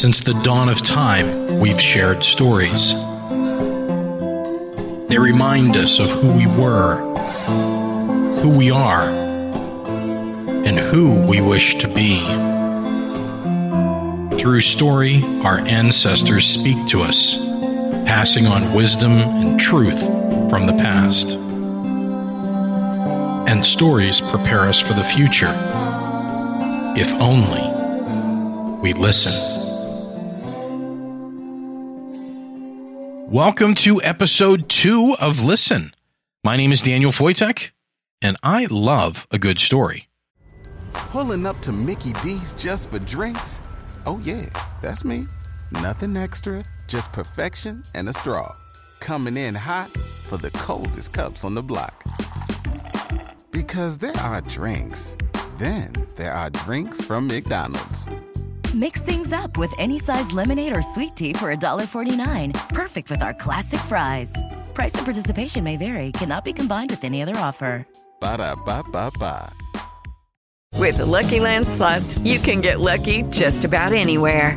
Since the dawn of time, we've shared stories. They remind us of who we were, who we are, and who we wish to be. Through story, our ancestors speak to us, passing on wisdom and truth from the past. And stories prepare us for the future, if only we listen. Welcome to episode two of Listen. My name is Daniel Foytek, and I love a good story. Pulling up to Mickey D's just for drinks? Oh, yeah, that's me. Nothing extra, just perfection and a straw. Coming in hot for the coldest cups on the block. Because there are drinks, then there are drinks from McDonald's. Mix things up with any size lemonade or sweet tea for $1.49. Perfect with our classic fries. Price and participation may vary, cannot be combined with any other offer. Ba da ba ba ba. With the Lucky Land slots, you can get lucky just about anywhere.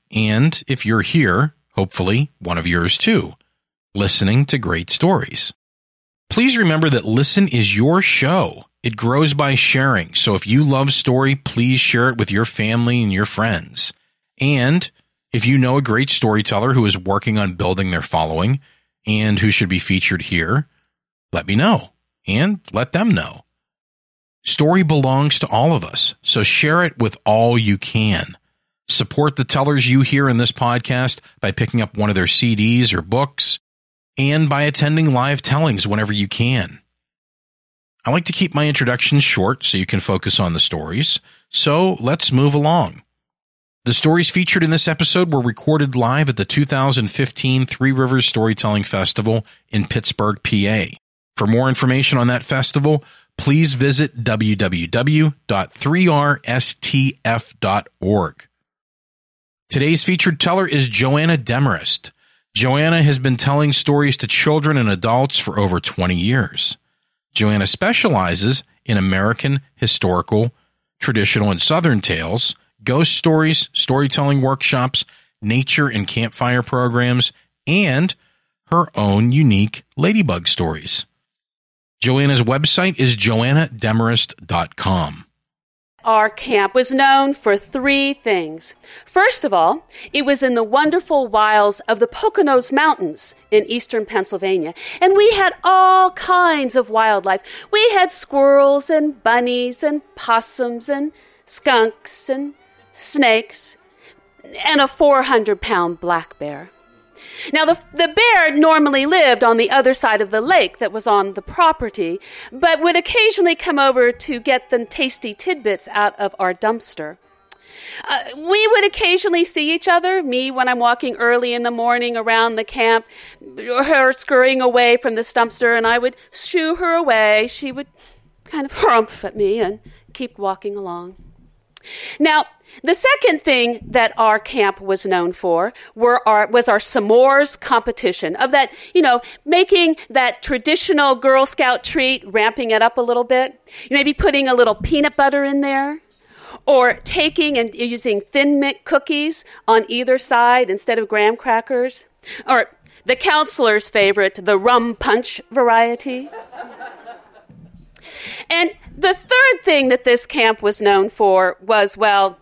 And if you're here, hopefully one of yours too, listening to great stories. Please remember that Listen is your show. It grows by sharing. So if you love story, please share it with your family and your friends. And if you know a great storyteller who is working on building their following and who should be featured here, let me know and let them know. Story belongs to all of us, so share it with all you can. Support the tellers you hear in this podcast by picking up one of their CDs or books and by attending live tellings whenever you can. I like to keep my introductions short so you can focus on the stories. So let's move along. The stories featured in this episode were recorded live at the 2015 Three Rivers Storytelling Festival in Pittsburgh, PA. For more information on that festival, please visit www.3rstf.org. Today's featured teller is Joanna Demarest. Joanna has been telling stories to children and adults for over 20 years. Joanna specializes in American historical, traditional, and Southern tales, ghost stories, storytelling workshops, nature and campfire programs, and her own unique ladybug stories. Joanna's website is joannademarest.com. Our camp was known for three things. First of all, it was in the wonderful wilds of the Poconos Mountains in eastern Pennsylvania, and we had all kinds of wildlife. We had squirrels and bunnies and possums and skunks and snakes and a 400 pound black bear. Now, the, the bear normally lived on the other side of the lake that was on the property, but would occasionally come over to get the tasty tidbits out of our dumpster. Uh, we would occasionally see each other, me when I'm walking early in the morning around the camp, her scurrying away from the dumpster, and I would shoo her away. She would kind of harumph at me and keep walking along. Now, the second thing that our camp was known for were our, was our s'mores competition of that, you know, making that traditional Girl Scout treat, ramping it up a little bit. Maybe putting a little peanut butter in there. Or taking and using thin mint cookies on either side instead of graham crackers. Or the counselor's favorite, the rum punch variety. And the third thing that this camp was known for was, well,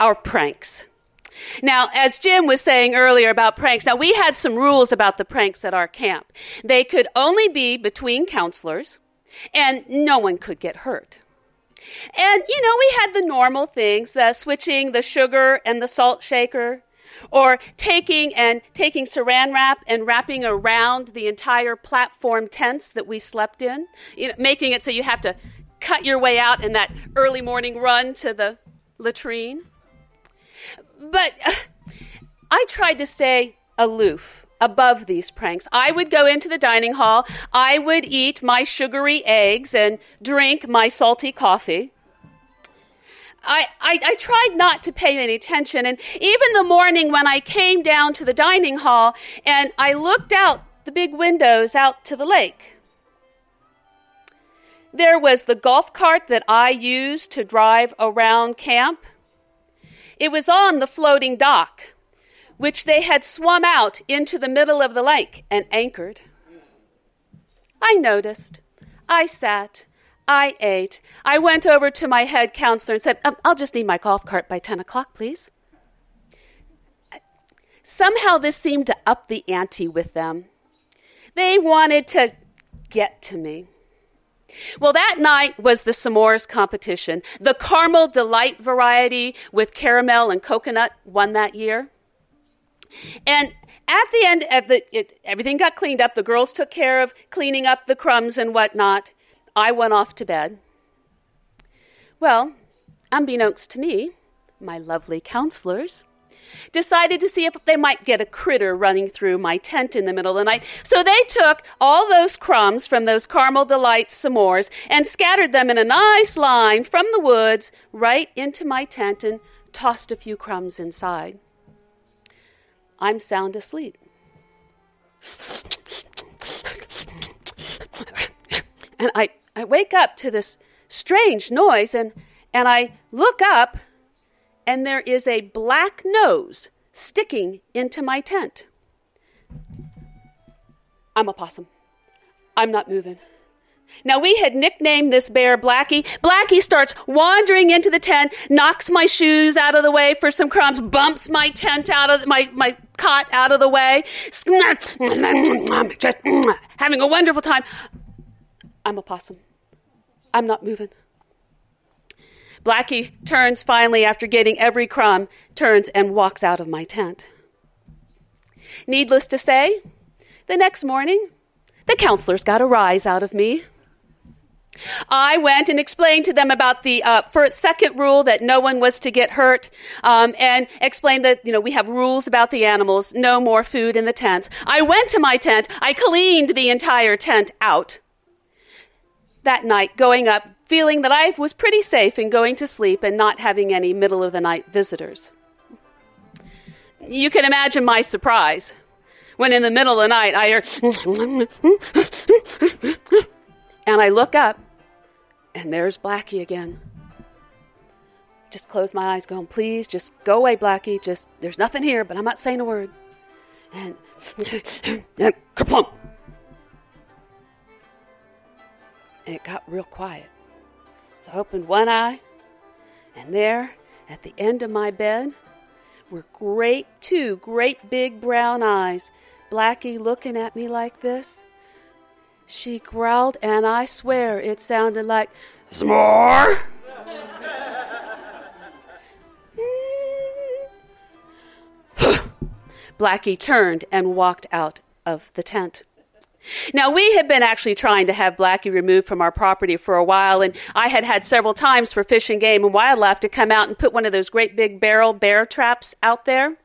our pranks. Now, as Jim was saying earlier about pranks, now we had some rules about the pranks at our camp. They could only be between counselors, and no one could get hurt. And, you know, we had the normal things, the switching the sugar and the salt shaker, or taking and taking saran wrap and wrapping around the entire platform tents that we slept in, you know, making it so you have to cut your way out in that early morning run to the latrine. But uh, I tried to stay aloof above these pranks. I would go into the dining hall, I would eat my sugary eggs and drink my salty coffee. I, I, I, tried not to pay any attention. And even the morning when I came down to the dining hall and I looked out the big windows out to the lake, there was the golf cart that I used to drive around camp. It was on the floating dock which they had swum out into the middle of the lake and anchored. I noticed. I sat. I ate. I went over to my head counselor and said, um, I'll just need my golf cart by 10 o'clock, please. Somehow this seemed to up the ante with them. They wanted to get to me. Well, that night was the s'mores competition. The caramel delight variety with caramel and coconut won that year. And at the end of the, it, everything got cleaned up. The girls took care of cleaning up the crumbs and whatnot. I went off to bed. Well, unbeknownst to me, my lovely counselors decided to see if they might get a critter running through my tent in the middle of the night. So they took all those crumbs from those caramel delight s'mores and scattered them in a nice line from the woods right into my tent and tossed a few crumbs inside. I'm sound asleep. And I, I wake up to this strange noise and, and I look up and there is a black nose sticking into my tent. I'm a possum. I'm not moving. Now, we had nicknamed this bear Blackie. Blackie starts wandering into the tent, knocks my shoes out of the way for some crumbs, bumps my tent out of my, my cot out of the way, just having a wonderful time. I'm a possum. I'm not moving. Blackie turns finally, after getting every crumb, turns and walks out of my tent. Needless to say, the next morning, the counselors got a rise out of me. I went and explained to them about the uh, first, second rule that no one was to get hurt, um, and explained that you know we have rules about the animals. No more food in the tent. I went to my tent. I cleaned the entire tent out. That night, going up, feeling that I was pretty safe in going to sleep and not having any middle of the night visitors. You can imagine my surprise when in the middle of the night I hear. And I look up, and there's Blackie again. Just close my eyes, going, please, just go away, Blackie. Just, there's nothing here, but I'm not saying a word. And, and kerplunk. And it got real quiet. So I opened one eye, and there, at the end of my bed, were great, two great big brown eyes. Blackie looking at me like this she growled, and I swear it sounded like, S'more! Blackie turned and walked out of the tent. Now, we had been actually trying to have Blackie removed from our property for a while, and I had had several times for Fish and Game and Wildlife to come out and put one of those great big barrel bear traps out there.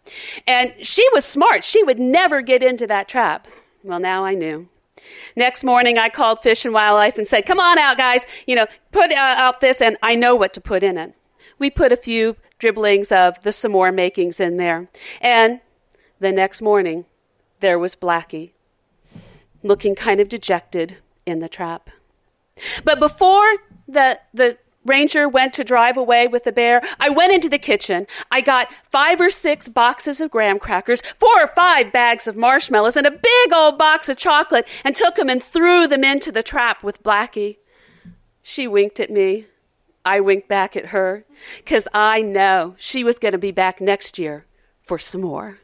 And she was smart. She would never get into that trap. Well, now I knew. Next morning, I called Fish and Wildlife and said, Come on out, guys, you know, put uh, out this, and I know what to put in it. We put a few dribblings of the s'more makings in there. And the next morning, there was Blackie, looking kind of dejected in the trap. But before the, the Ranger went to drive away with the bear, I went into the kitchen. I got five or six boxes of graham crackers, four or five bags of marshmallows, and a big old box of chocolate, and took them and threw them into the trap with Blackie. She winked at me. I winked back at her, because I know she was going to be back next year for some more.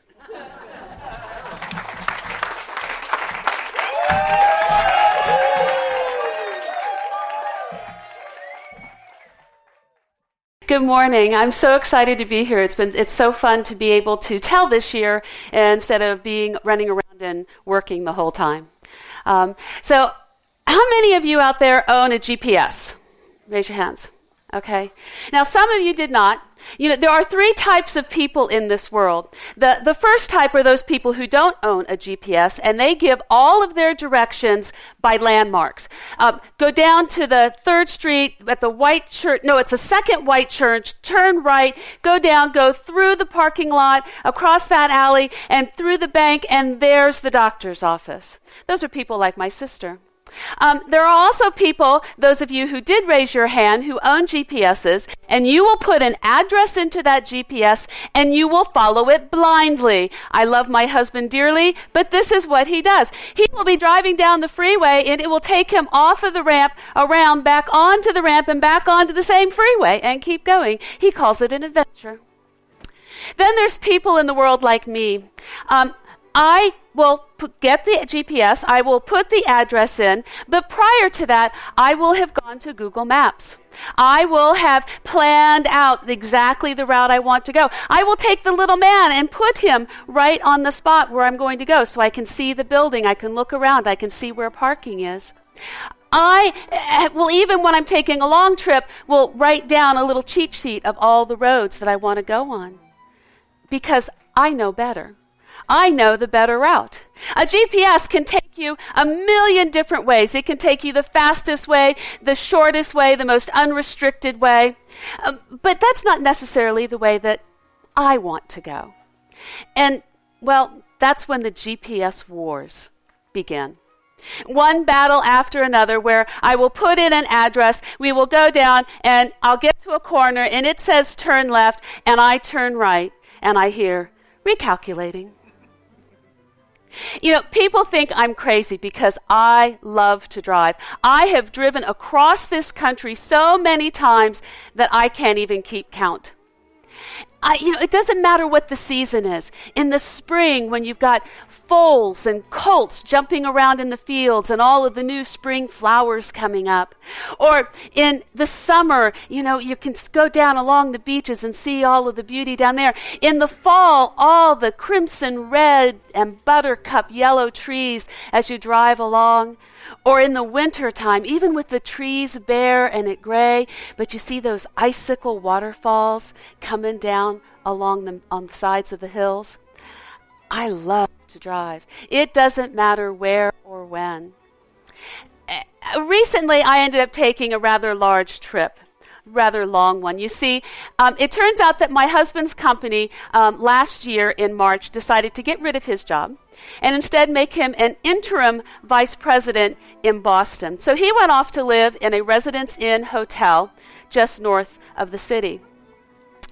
Good morning. I'm so excited to be here. It's been it's so fun to be able to tell this year instead of being running around and working the whole time. Um, so, how many of you out there own a GPS? Raise your hands. Okay? Now, some of you did not. You know, there are three types of people in this world. The, the first type are those people who don't own a GPS, and they give all of their directions by landmarks. Um, go down to the third street at the white church. No, it's the second white church. Turn right, go down, go through the parking lot, across that alley, and through the bank, and there's the doctor's office. Those are people like my sister. Um, there are also people, those of you who did raise your hand, who own GPSs, and you will put an address into that GPS and you will follow it blindly. I love my husband dearly, but this is what he does. He will be driving down the freeway and it will take him off of the ramp, around, back onto the ramp, and back onto the same freeway and keep going. He calls it an adventure. Then there's people in the world like me. Um, I will get the GPS, I will put the address in, but prior to that, I will have gone to Google Maps. I will have planned out exactly the route I want to go. I will take the little man and put him right on the spot where I'm going to go so I can see the building, I can look around, I can see where parking is. I eh, will, even when I'm taking a long trip, will write down a little cheat sheet of all the roads that I want to go on because I know better. I know the better route. A GPS can take you a million different ways. It can take you the fastest way, the shortest way, the most unrestricted way. Um, but that's not necessarily the way that I want to go. And, well, that's when the GPS wars begin. One battle after another, where I will put in an address, we will go down, and I'll get to a corner, and it says turn left, and I turn right, and I hear recalculating. You know, people think I'm crazy because I love to drive. I have driven across this country so many times that I can't even keep count. I, you know, it doesn't matter what the season is. In the spring, when you've got foals and colts jumping around in the fields and all of the new spring flowers coming up. Or in the summer, you know, you can go down along the beaches and see all of the beauty down there. In the fall, all the crimson red and buttercup yellow trees as you drive along. Or in the winter time, even with the trees bare and at gray, but you see those icicle waterfalls coming down along the, on the sides of the hills. I love to drive. It doesn't matter where or when. Uh, recently, I ended up taking a rather large trip rather long one. You see, um, it turns out that my husband's company um, last year in March decided to get rid of his job and instead make him an interim vice president in Boston. So he went off to live in a residence inn hotel just north of the city.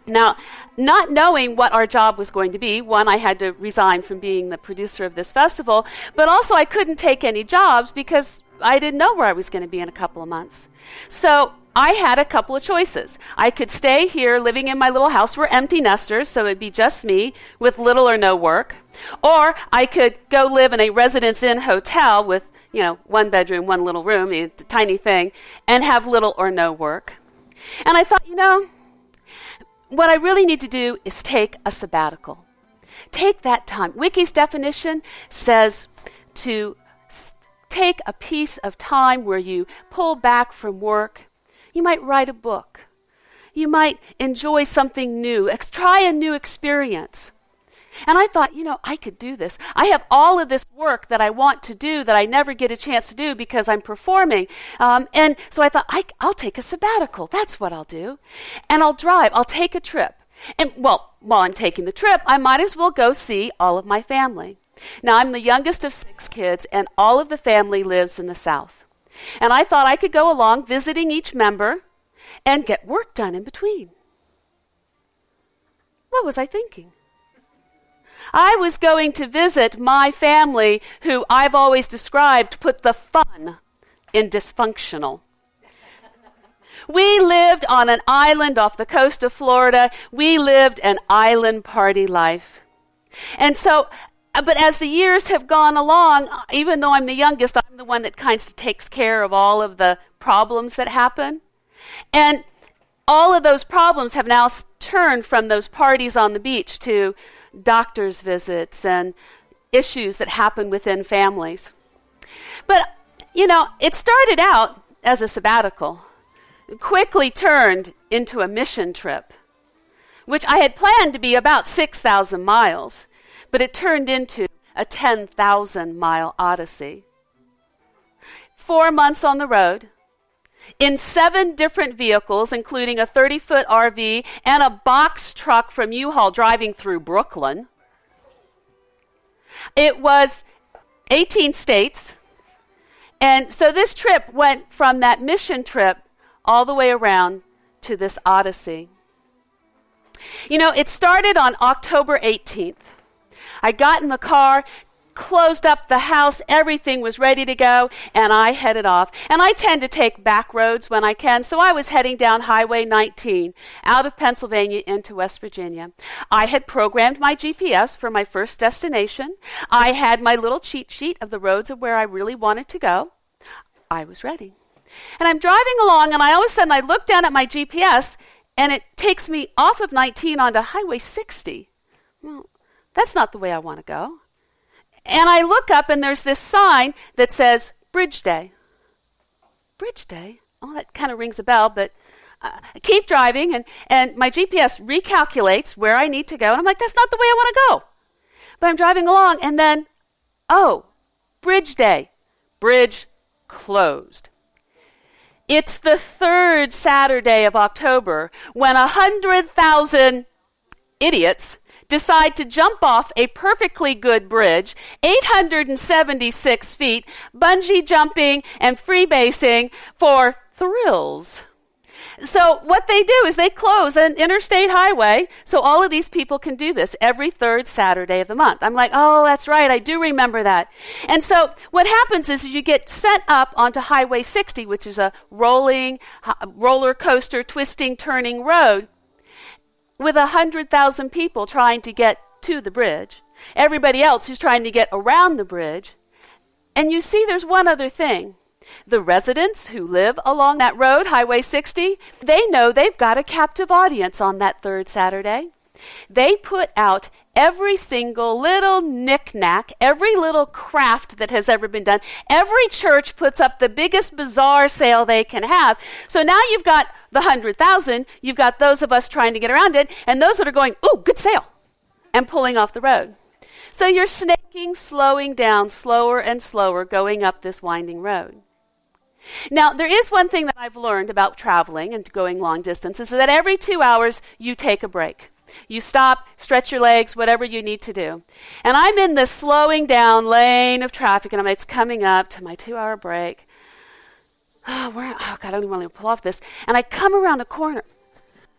Now, not knowing what our job was going to be, one, I had to resign from being the producer of this festival, but also I couldn't take any jobs because I didn't know where I was going to be in a couple of months. So I had a couple of choices. I could stay here living in my little house. We're empty nesters, so it'd be just me with little or no work. Or I could go live in a residence inn hotel with, you know, one bedroom, one little room, a tiny thing, and have little or no work. And I thought, you know, what I really need to do is take a sabbatical. Take that time. Wiki's definition says to take a piece of time where you pull back from work you might write a book. You might enjoy something new, ex- try a new experience. And I thought, you know, I could do this. I have all of this work that I want to do that I never get a chance to do because I'm performing. Um, and so I thought, I, I'll take a sabbatical. That's what I'll do. And I'll drive. I'll take a trip. And, well, while I'm taking the trip, I might as well go see all of my family. Now, I'm the youngest of six kids, and all of the family lives in the South. And I thought I could go along visiting each member and get work done in between. What was I thinking? I was going to visit my family, who I've always described put the fun in dysfunctional. We lived on an island off the coast of Florida. We lived an island party life. And so but as the years have gone along, uh, even though I'm the youngest, I'm the one that kind of takes care of all of the problems that happen. And all of those problems have now turned from those parties on the beach to doctor's visits and issues that happen within families. But, you know, it started out as a sabbatical. quickly turned into a mission trip, which I had planned to be about 6,000 miles, but it turned into a 10,000 mile odyssey. Four months on the road, in seven different vehicles, including a 30 foot RV and a box truck from U Haul driving through Brooklyn. It was 18 states. And so this trip went from that mission trip all the way around to this odyssey. You know, it started on October 18th. I got in the car, closed up the house, everything was ready to go, and I headed off. And I tend to take back roads when I can, so I was heading down Highway 19 out of Pennsylvania into West Virginia. I had programmed my GPS for my first destination. I had my little cheat sheet of the roads of where I really wanted to go. I was ready. And I'm driving along, and I all of a sudden I look down at my GPS, and it takes me off of 19 onto Highway 60. Well, that's not the way I want to go. And I look up, and there's this sign that says Bridge Day. Bridge Day? Oh, that kind of rings a bell, but uh, I keep driving, and, and my GPS recalculates where I need to go. And I'm like, that's not the way I want to go. But I'm driving along, and then, oh, Bridge Day. Bridge closed. It's the third Saturday of October when a hundred thousand idiots decide to jump off a perfectly good bridge, 876 feet, bungee jumping and freebasing for thrills. So what they do is they close an interstate highway so all of these people can do this every third Saturday of the month. I'm like, "Oh, that's right. I do remember that." And so what happens is you get set up onto Highway 60, which is a rolling roller coaster twisting turning road with a 100,000 people trying to get to the bridge. Everybody else who's trying to get around the bridge. And you see there's one other thing. The residents who live along that road, Highway 60, they know they've got a captive audience on that third Saturday. They put out every single little knickknack, every little craft that has ever been done. Every church puts up the biggest bazaar sale they can have. So now you've got the 100,000, you've got those of us trying to get around it, and those that are going, ooh, good sale, and pulling off the road. So you're snaking, slowing down, slower and slower, going up this winding road. Now, there is one thing that I've learned about traveling and going long distances is that every two hours you take a break. You stop, stretch your legs, whatever you need to do. And I'm in the slowing down lane of traffic, and I'm, it's coming up to my two hour break. Oh, where, oh, God, I don't even want to pull off this. And I come around a corner,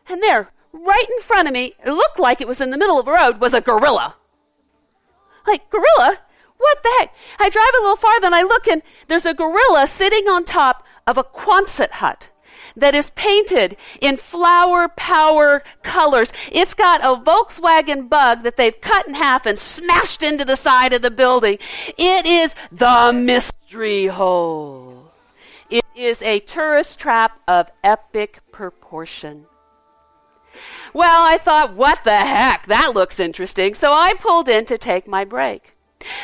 and there, right in front of me, it looked like it was in the middle of a road, was a gorilla. Like, gorilla? What the heck? I drive a little farther and I look and there's a gorilla sitting on top of a Quonset hut that is painted in flower power colors. It's got a Volkswagen bug that they've cut in half and smashed into the side of the building. It is the mystery hole. It is a tourist trap of epic proportion. Well, I thought, what the heck? That looks interesting. So I pulled in to take my break.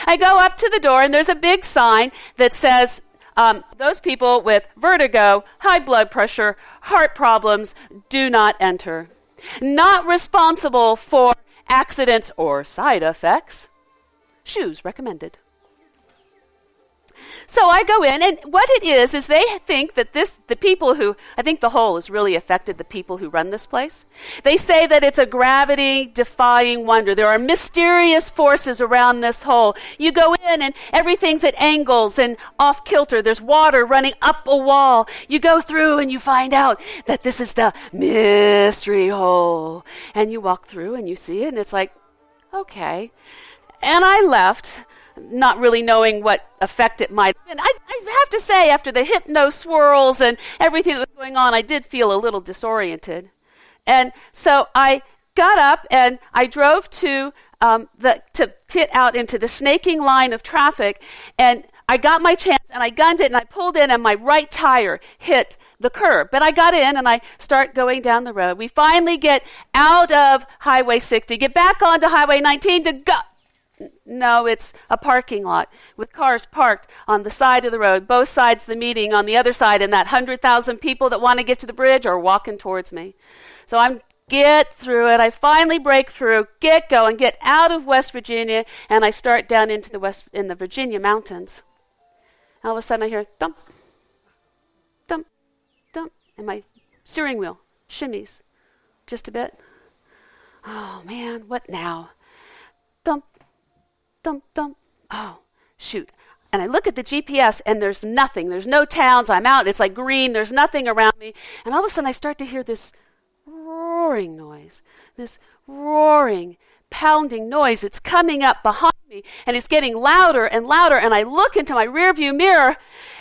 I go up to the door, and there's a big sign that says, um, those people with vertigo, high blood pressure, heart problems do not enter. Not responsible for accidents or side effects. Shoes recommended. So I go in, and what it is is they think that this the people who I think the hole has really affected the people who run this place. They say that it's a gravity defying wonder. There are mysterious forces around this hole. You go in, and everything's at angles and off kilter. There's water running up a wall. You go through, and you find out that this is the mystery hole. And you walk through, and you see it, and it's like, okay. And I left not really knowing what effect it might. And I, I have to say, after the hypno swirls and everything that was going on, I did feel a little disoriented. And so I got up and I drove to um, the to tit out into the snaking line of traffic, and I got my chance and I gunned it and I pulled in and my right tire hit the curb. But I got in and I start going down the road. We finally get out of Highway 60, get back onto Highway 19 to go No, it's a parking lot with cars parked on the side of the road, both sides the meeting on the other side, and that 100,000 people that want to get to the bridge are walking towards me. So I'm get through it. I finally break through, get going, get out of West Virginia, and I start down into the West in the Virginia mountains. All of a sudden I hear thump, thump, thump, and my steering wheel shimmies just a bit. Oh man, what now? Thump, thump, thump. Oh, shoot. And I look at the GPS and there's nothing. There's no towns. I'm out. It's like green. There's nothing around me. And all of a sudden I start to hear this roaring noise, this roaring, pounding noise. It's coming up behind me and it's getting louder and louder. And I look into my rearview mirror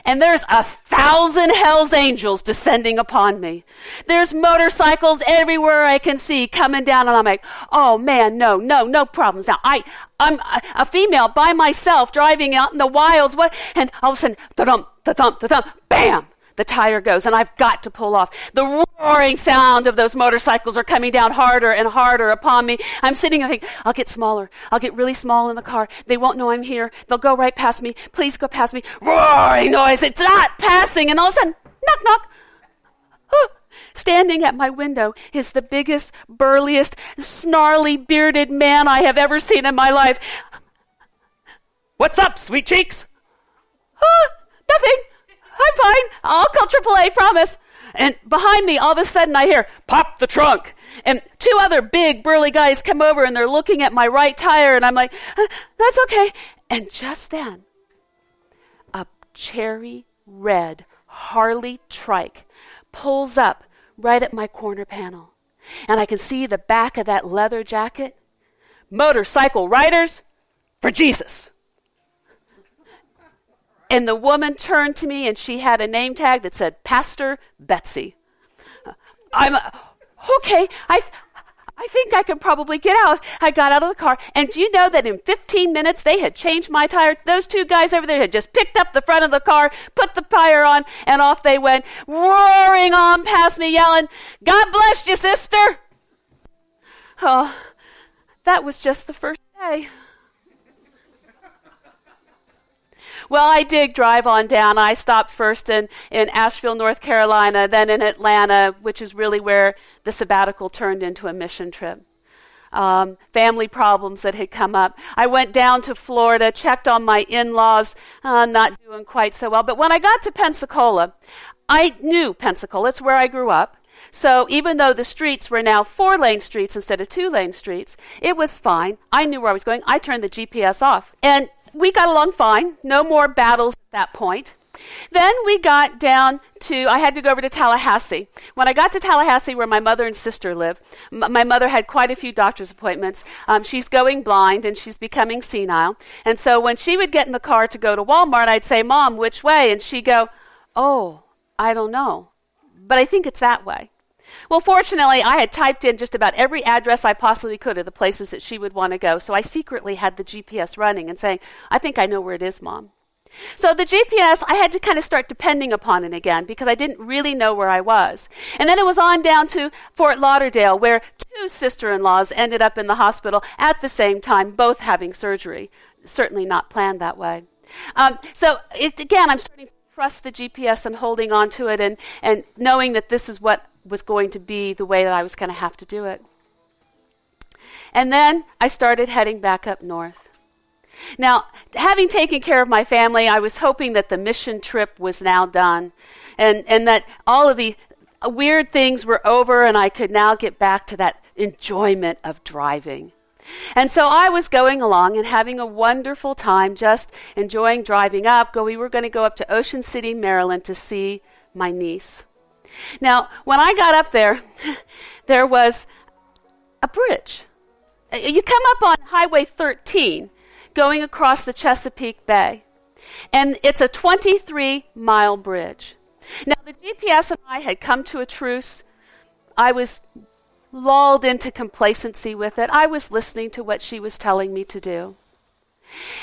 and there's a thousand Hell's Angels descending upon me. There's motorcycles everywhere I can see coming down. And I'm like, oh man, no, no, no problems. Now I, I'm a female by myself driving out in the wilds. What? And all of a sudden, da-dum, da-dum, da-dum, bam! the tire goes, and I've got to pull off. The roaring sound of those motorcycles are coming down harder and harder upon me. I'm sitting and think, I'll get smaller. I'll get really small in the car. They won't know I'm here. They'll go right past me. Please go past me. Roaring noise. It's not passing. And all of a sudden, knock, knock. Standing at my window is the biggest, burliest, snarly bearded man I have ever seen in my life. What's up, sweet cheeks? Nothing. I'm fine. I'll call AAA, promise. And behind me, all of a sudden, I hear, pop the trunk. And two other big, burly guys come over and they're looking at my right tire, and I'm like, uh, that's okay. And just then, a cherry red Harley trike pulls up right at my corner panel. And I can see the back of that leather jacket. Motorcycle riders for Jesus. And the woman turned to me and she had a name tag that said Pastor Betsy. I'm okay. I I think I could probably get out. I got out of the car, and do you know that in 15 minutes they had changed my tire? Those two guys over there had just picked up the front of the car, put the tire on, and off they went, roaring on past me, yelling, God bless you, sister. Oh, that was just the first day. Well, I did drive on down. I stopped first in, in Asheville, North Carolina, then in Atlanta, which is really where the sabbatical turned into a mission trip. Um, family problems that had come up. I went down to Florida, checked on my in laws, uh, not doing quite so well. But when I got to Pensacola, I knew Pensacola, it's where I grew up. So even though the streets were now four lane streets instead of two lane streets, it was fine. I knew where I was going. I turned the GPS off. And we got along fine. No more battles at that point. Then we got down to, I had to go over to Tallahassee. When I got to Tallahassee, where my mother and sister live, m- my mother had quite a few doctor's appointments. Um, she's going blind and she's becoming senile. And so when she would get in the car to go to Walmart, I'd say, Mom, which way? And she'd go, Oh, I don't know. But I think it's that way. Well, fortunately, I had typed in just about every address I possibly could of the places that she would want to go. So I secretly had the GPS running and saying, I think I know where it is, Mom. So the GPS, I had to kind of start depending upon it again because I didn't really know where I was. And then it was on down to Fort Lauderdale, where two sister in laws ended up in the hospital at the same time, both having surgery. Certainly not planned that way. Um, so it, again, I'm starting to trust the GPS and holding on to it and, and knowing that this is what was going to be the way that I was going to have to do it. And then I started heading back up north. Now, having taken care of my family, I was hoping that the mission trip was now done and, and that all of the weird things were over and I could now get back to that enjoyment of driving. And so I was going along and having a wonderful time, just enjoying driving up. Go, we were going to go up to Ocean City, Maryland to see my niece. Now, when I got up there, there was a bridge. Uh, you come up on Highway 13 going across the Chesapeake Bay, and it's a 23 mile bridge. Now, the GPS and I had come to a truce. I was lulled into complacency with it. I was listening to what she was telling me to do.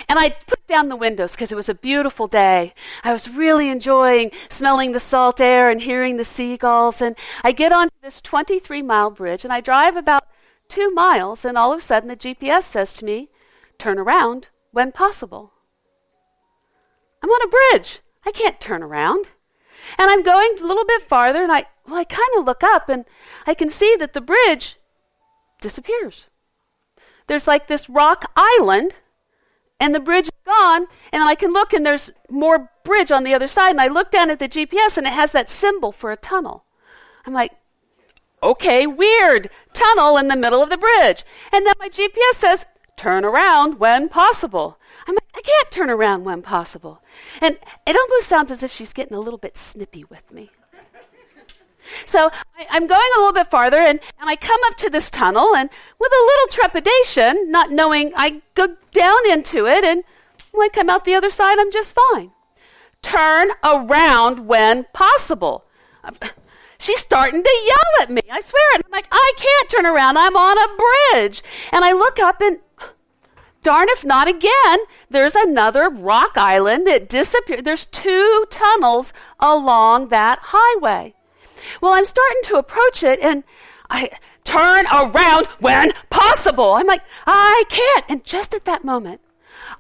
And I put down the windows because it was a beautiful day. I was really enjoying smelling the salt air and hearing the seagulls. And I get onto this 23 mile bridge and I drive about two miles, and all of a sudden the GPS says to me, turn around when possible. I'm on a bridge. I can't turn around. And I'm going a little bit farther, and I, well, I kind of look up and I can see that the bridge disappears. There's like this rock island, and the bridge is gone, and I can look and there's more bridge on the other side, and I look down at the GPS and it has that symbol for a tunnel. I'm like, okay, weird. Tunnel in the middle of the bridge. And then my GPS says, turn around when possible. I'm like, I can't turn around when possible. And it almost sounds as if she's getting a little bit snippy with me. So I, am going a little bit farther, and, and I come up to this tunnel, and with a little trepidation, not knowing, I go down into it, and when I come out the other side, I'm just fine. Turn around when possible. She's starting to yell at me. I swear it. I'm like, I can't turn around. I'm on a bridge. And I look up and darn if not again, there's another rock island that disappeared. There's two tunnels along that highway. Well, I'm starting to approach it and I turn around when possible. I'm like, I can't. And just at that moment,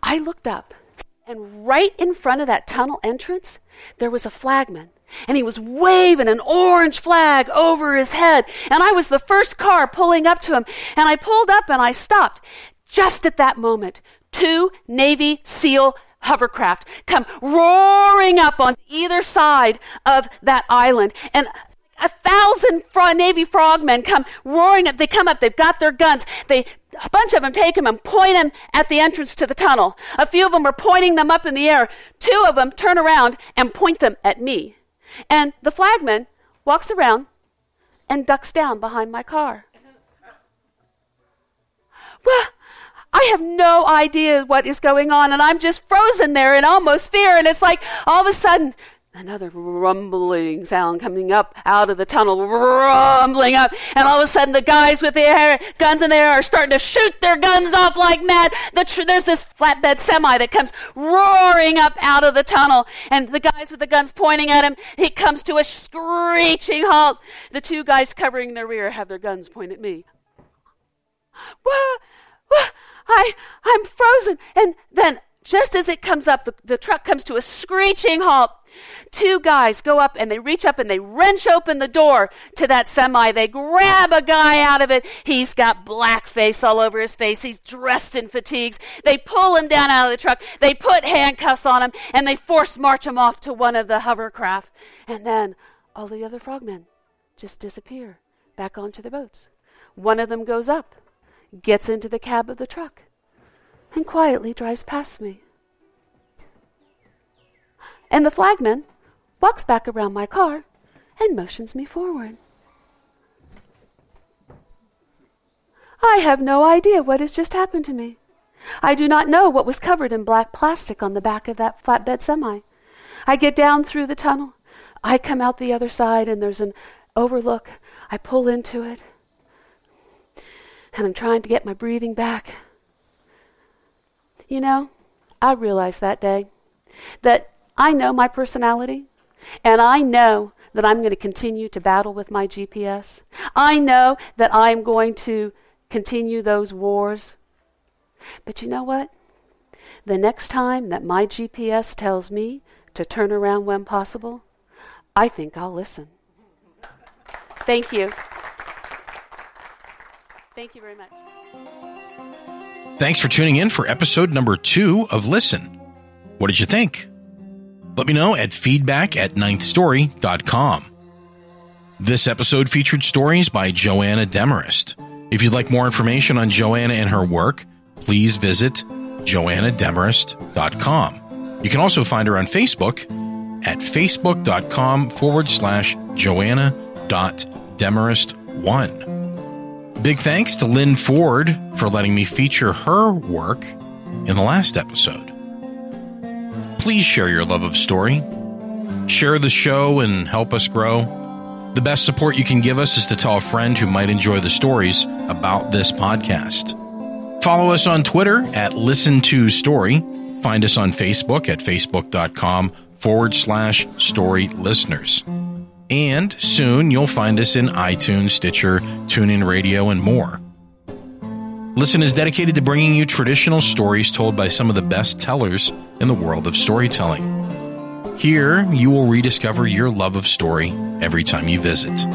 I looked up and right in front of that tunnel entrance, there was a flagman. And he was waving an orange flag over his head. And I was the first car pulling up to him. And I pulled up and I stopped. Just at that moment, two Navy SEAL hovercraft come roaring up on either side of that island. And a thousand Navy frogmen come roaring up. They come up. They've got their guns. They a bunch of them take them and point them at the entrance to the tunnel. A few of them are pointing them up in the air. Two of them turn around and point them at me. And the flagman walks around and ducks down behind my car. Well, I have no idea what is going on, and I'm just frozen there in almost fear. And it's like all of a sudden, another rumbling sound coming up out of the tunnel, rumbling up. And all of a sudden, the guys with the guns in there are starting to shoot their guns off like mad. The tr- there's this flatbed semi that comes roaring up out of the tunnel. And the guys with the guns pointing at him, he comes to a screeching halt. The two guys covering their rear have their guns pointed at me. I, I'm frozen. And then just as it comes up, the, the truck comes to a screeching halt. Two guys go up and they reach up and they wrench open the door to that semi. They grab a guy out of it. He's got black face all over his face. He's dressed in fatigues. They pull him down out of the truck. They put handcuffs on him and they force march him off to one of the hovercraft. And then all the other frogmen just disappear back onto the boats. One of them goes up, gets into the cab of the truck and quietly drives past me. And the flagman walks back around my car and motions me forward. I have no idea what has just happened to me. I do not know what was covered in black plastic on the back of that flatbed semi. I get down through the tunnel. I come out the other side, and there's an overlook. I pull into it, and I'm trying to get my breathing back. You know, I realized that day that I know my personality, and I know that I'm going to continue to battle with my GPS. I know that I'm going to continue those wars. But you know what? The next time that my GPS tells me to turn around when possible, I think I'll listen. Thank you. Thank you very much. Thanks for tuning in for episode number two of Listen. What did you think? Let me know at feedback at ninthstory.com. This episode featured stories by Joanna Demarest. If you'd like more information on Joanna and her work, please visit joannademarest.com. You can also find her on Facebook at facebook.com forward slash joanna.demarest1. Big thanks to Lyn Ford for letting me feature her work in the last episode. Please share your love of story. Share the show and help us grow. The best support you can give us is to tell a friend who might enjoy the stories about this podcast. Follow us on Twitter at Listen to Story. Find us on Facebook at facebook.com forward slash story listeners. And soon you'll find us in iTunes, Stitcher, TuneIn Radio, and more. Listen is dedicated to bringing you traditional stories told by some of the best tellers in the world of storytelling. Here, you will rediscover your love of story every time you visit.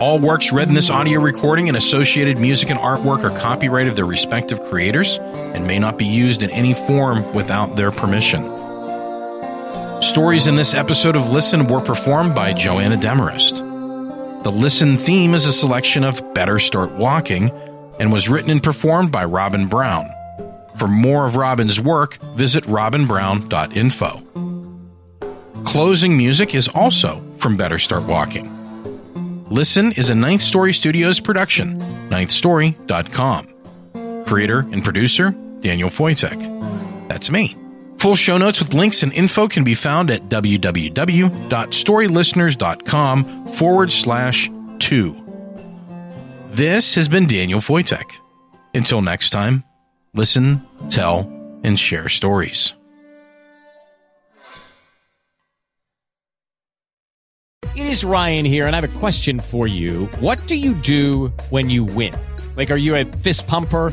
All works read in this audio recording and associated music and artwork are copyright of their respective creators and may not be used in any form without their permission. Stories in this episode of Listen were performed by Joanna Demarest. The Listen theme is a selection of Better Start Walking and was written and performed by Robin Brown. For more of Robin's work, visit robinbrown.info. Closing music is also from Better Start Walking. Listen is a Ninth Story Studios production, ninthstory.com. Creator and producer, Daniel Foytik. That's me. Full show notes with links and info can be found at www.storylisteners.com forward slash two. This has been Daniel Foytik. Until next time, listen, tell, and share stories. It is Ryan here, and I have a question for you. What do you do when you win? Like, are you a fist pumper?